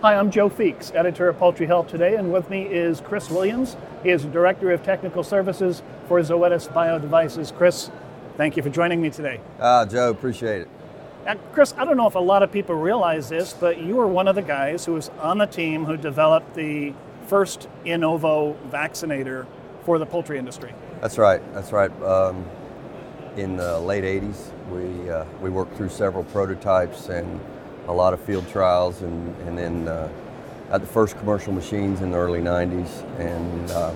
Hi, I'm Joe Feeks, editor of Poultry Health Today, and with me is Chris Williams. He is Director of Technical Services for Zoetis Biodevices. Chris, thank you for joining me today. Ah, Joe, appreciate it. Now, Chris, I don't know if a lot of people realize this, but you were one of the guys who was on the team who developed the first in ovo vaccinator for the poultry industry. That's right. That's right. Um, in the late 80s, we, uh, we worked through several prototypes and a lot of field trials, and, and then uh, at the first commercial machines in the early 90s, and, uh,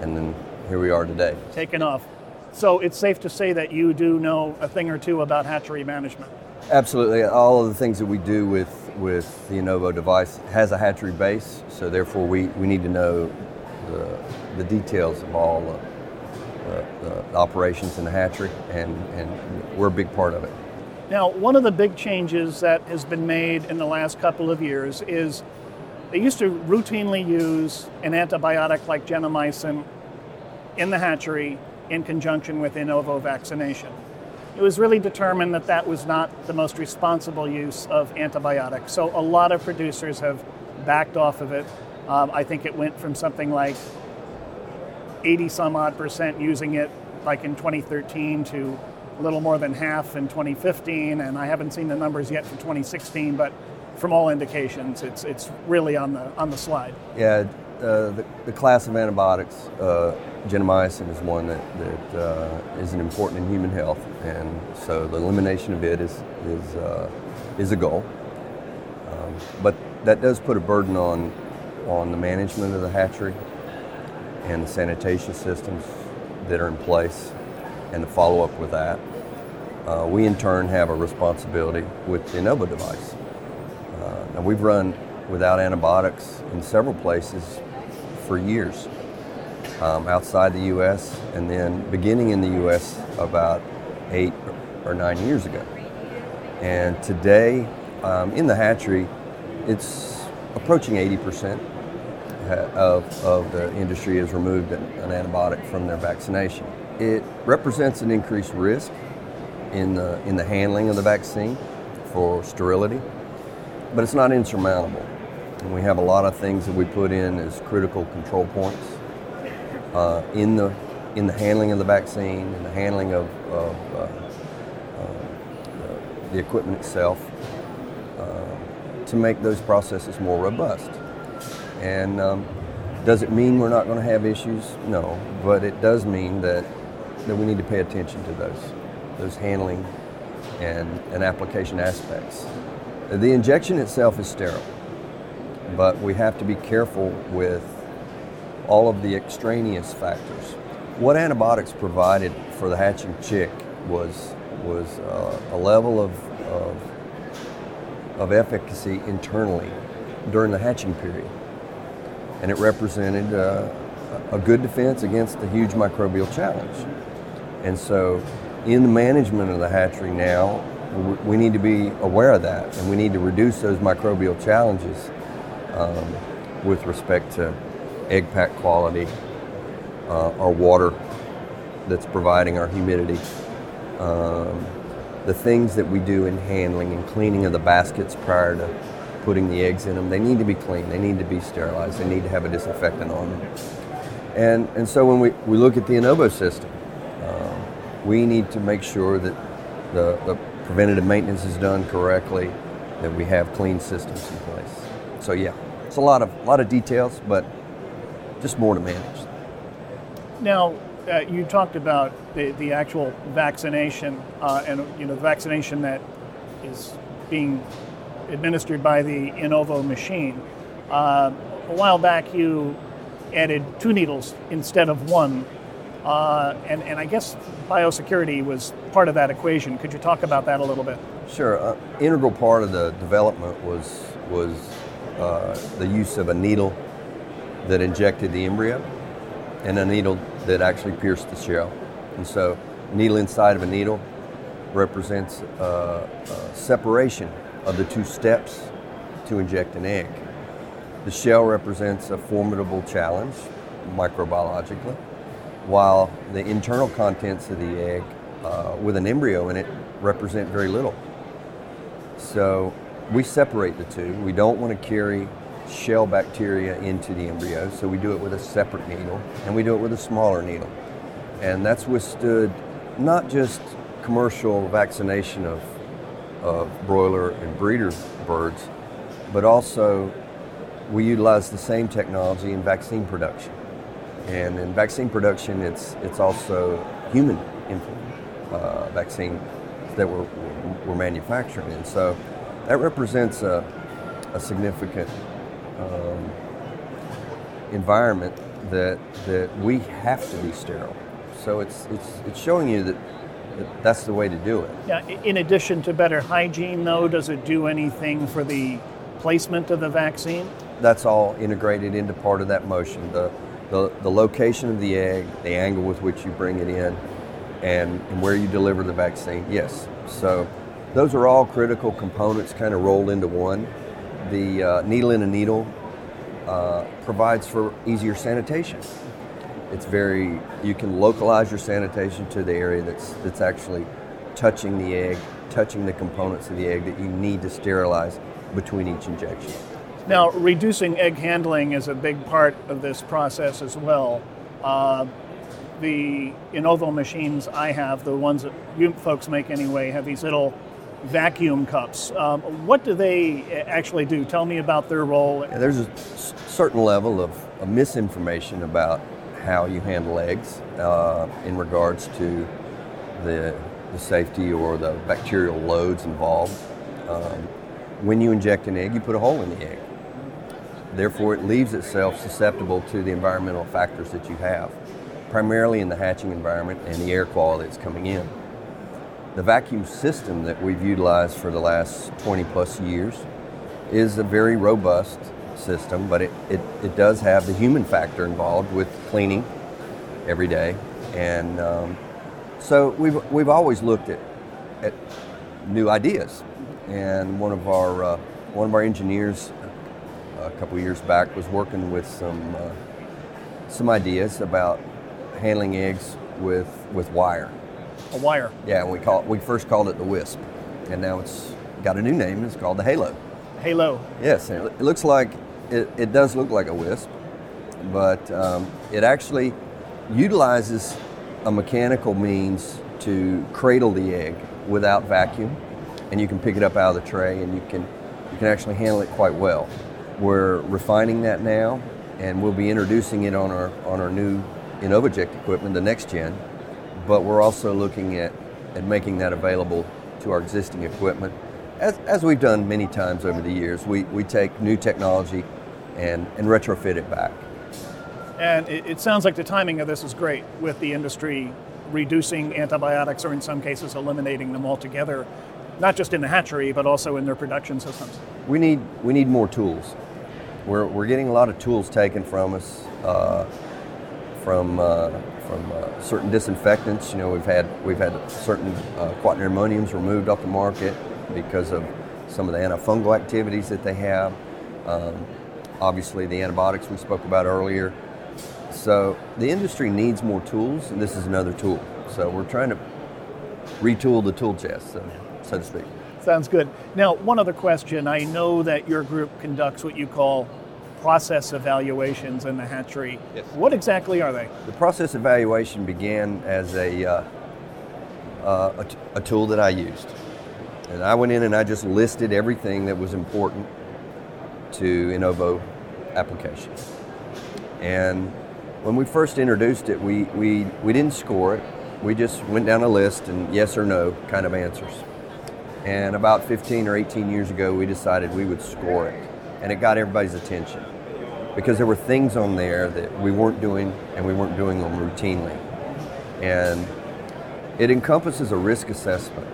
and then here we are today. Taken off. So it's safe to say that you do know a thing or two about hatchery management. Absolutely. All of the things that we do with, with the Innovo device has a hatchery base, so therefore we, we need to know the, the details of all the, the, the operations in the hatchery, and, and we're a big part of it. Now, one of the big changes that has been made in the last couple of years is they used to routinely use an antibiotic like gentamicin in the hatchery in conjunction with in ovo vaccination. It was really determined that that was not the most responsible use of antibiotics. So a lot of producers have backed off of it. Um, I think it went from something like 80 some odd percent using it like in 2013 to a little more than half in 2015, and I haven't seen the numbers yet for 2016, but from all indications, it's it's really on the on the slide. Yeah, uh, the, the, class of antibiotics, uh, gentamicin is one that, that uh, is an important in human health, and so the elimination of it is is uh, is a goal. Um, but that does put a burden on on the management of the hatchery and the sanitation systems that are in place and the follow up with that. Uh, we in turn have a responsibility with the Innovo device. Uh, now we've run without antibiotics in several places for years um, outside the U.S. and then beginning in the U.S. about eight or nine years ago. And today um, in the hatchery, it's approaching 80% of, of the industry has removed an, an antibiotic from their vaccination. It represents an increased risk in the, in the handling of the vaccine for sterility, but it's not insurmountable. And we have a lot of things that we put in as critical control points uh, in, the, in the handling of the vaccine and the handling of, of uh, uh, the equipment itself uh, to make those processes more robust. And um, does it mean we're not going to have issues? No, but it does mean that, that we need to pay attention to those those handling and, and application aspects. The injection itself is sterile, but we have to be careful with all of the extraneous factors. What antibiotics provided for the hatching chick was, was uh, a level of, of, of efficacy internally during the hatching period. And it represented uh, a good defense against the huge microbial challenge. And so in the management of the hatchery now, we need to be aware of that and we need to reduce those microbial challenges um, with respect to egg pack quality, uh, our water that's providing our humidity, um, the things that we do in handling and cleaning of the baskets prior to putting the eggs in them. They need to be clean, they need to be sterilized, they need to have a disinfectant on them. And, and so when we, we look at the Innovo system, we need to make sure that the, the preventative maintenance is done correctly, that we have clean systems in place. So yeah, it's a lot of lot of details, but just more to manage. Now, uh, you talked about the, the actual vaccination uh, and you know the vaccination that is being administered by the Innovo machine. Uh, a while back, you added two needles instead of one uh, and, and I guess biosecurity was part of that equation. Could you talk about that a little bit? Sure. Uh, integral part of the development was was uh, the use of a needle that injected the embryo and a needle that actually pierced the shell. And so, needle inside of a needle represents uh, separation of the two steps to inject an egg. The shell represents a formidable challenge microbiologically while the internal contents of the egg uh, with an embryo in it represent very little. So we separate the two. We don't want to carry shell bacteria into the embryo, so we do it with a separate needle, and we do it with a smaller needle. And that's withstood not just commercial vaccination of, of broiler and breeder birds, but also we utilize the same technology in vaccine production. And in vaccine production, it's, it's also human uh, vaccine that we're, we're manufacturing. And so that represents a, a significant um, environment that, that we have to be sterile. So it's, it's, it's showing you that, that that's the way to do it. Yeah, in addition to better hygiene, though, does it do anything for the placement of the vaccine? That's all integrated into part of that motion. The, the, the location of the egg, the angle with which you bring it in, and, and where you deliver the vaccine. Yes. So those are all critical components kind of rolled into one. The uh, needle in a needle uh, provides for easier sanitation. It's very, you can localize your sanitation to the area that's, that's actually touching the egg, touching the components of the egg that you need to sterilize between each injection. Now, reducing egg handling is a big part of this process as well. Uh, the Inovo machines I have, the ones that you folks make anyway, have these little vacuum cups. Um, what do they actually do? Tell me about their role. Yeah, there's a certain level of, of, misinformation about how you handle eggs uh, in regards to the, the, safety or the bacterial loads involved. Um, when you inject an egg, you put a hole in the egg. Therefore, it leaves itself susceptible to the environmental factors that you have, primarily in the hatching environment and the air quality that's coming in. The vacuum system that we've utilized for the last 20 plus years is a very robust system, but it, it, it does have the human factor involved with cleaning every day. And um, so we've, we've always looked at, at new ideas. And one of our, uh, one of our engineers a couple years back was working with some uh, some ideas about handling eggs with with wire. A wire. Yeah, and we call it, we first called it the Wisp, and now it's got a new name. It's called the Halo. Halo. Yes, it, it looks like it, it does look like a wisp, but um, it actually utilizes a mechanical means to cradle the egg without vacuum, and you can pick it up out of the tray, and you can you can actually handle it quite well. We're refining that now, and we'll be introducing it on our on our new Inovoject equipment, the next gen. But we're also looking at, at making that available to our existing equipment, as, as we've done many times over the years. We, we take new technology and, and retrofit it back. And it, it sounds like the timing of this is great with the industry reducing antibiotics or in some cases eliminating them altogether not just in the hatchery, but also in their production systems? We need, we need more tools. We're, we're getting a lot of tools taken from us, uh, from, uh, from uh, certain disinfectants. You know, we've had, we've had certain uh, quaternary ammoniums removed off the market because of some of the antifungal activities that they have. Um, obviously, the antibiotics we spoke about earlier. So the industry needs more tools, and this is another tool. So we're trying to retool the tool chest. So so to speak. Sounds good. Now, one other question. I know that your group conducts what you call process evaluations in the hatchery. Yes. What exactly are they? The process evaluation began as a, uh, uh, a, t- a tool that I used. And I went in and I just listed everything that was important to Innovo applications. And when we first introduced it, we, we, we didn't score it. We just went down a list and yes or no kind of answers. And about 15 or 18 years ago, we decided we would score it. And it got everybody's attention because there were things on there that we weren't doing and we weren't doing them routinely. And it encompasses a risk assessment.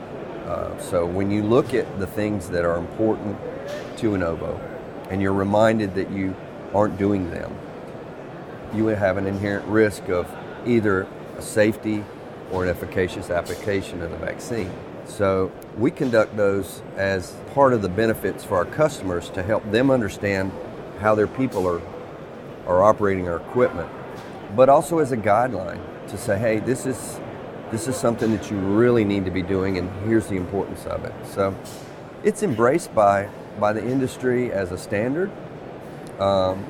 Uh, so when you look at the things that are important to Innovo and you're reminded that you aren't doing them, you would have an inherent risk of either a safety or an efficacious application of the vaccine. So we conduct those as part of the benefits for our customers to help them understand how their people are, are operating our equipment, but also as a guideline to say, hey, this is this is something that you really need to be doing and here's the importance of it. So it's embraced by by the industry as a standard, um,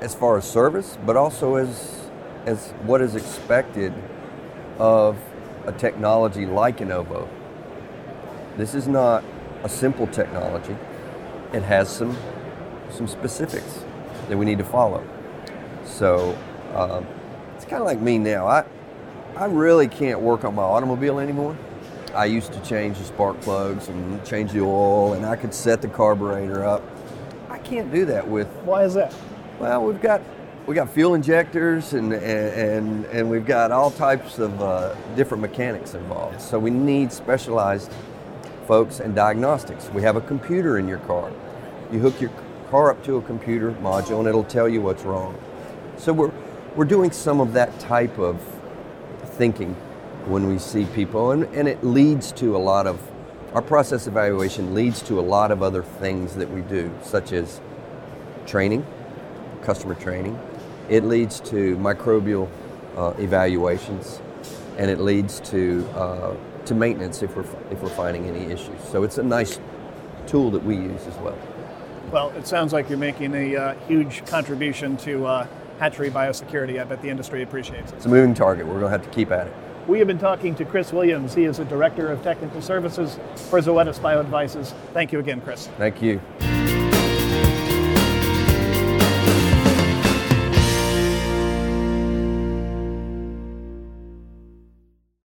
as far as service, but also as as what is expected of a technology like Innovo. This is not a simple technology. It has some some specifics that we need to follow. So um, it's kind of like me now. I I really can't work on my automobile anymore. I used to change the spark plugs and change the oil, and I could set the carburetor up. I can't do that with. Why is that? Well, we've got we got fuel injectors and and and we've got all types of uh, different mechanics involved. So we need specialized folks and diagnostics. We have a computer in your car. You hook your car up to a computer module, and it'll tell you what's wrong. So we're we're doing some of that type of thinking when we see people, and, and it leads to a lot of our process evaluation leads to a lot of other things that we do, such as training, customer training. It leads to microbial uh, evaluations, and it leads to uh, to maintenance if we're if we're finding any issues. So it's a nice tool that we use as well. Well, it sounds like you're making a uh, huge contribution to uh, hatchery biosecurity. I bet the industry appreciates it. It's a moving target. We're going to have to keep at it. We have been talking to Chris Williams. He is the Director of Technical Services for Zoetis Biodevices. Thank you again, Chris. Thank you.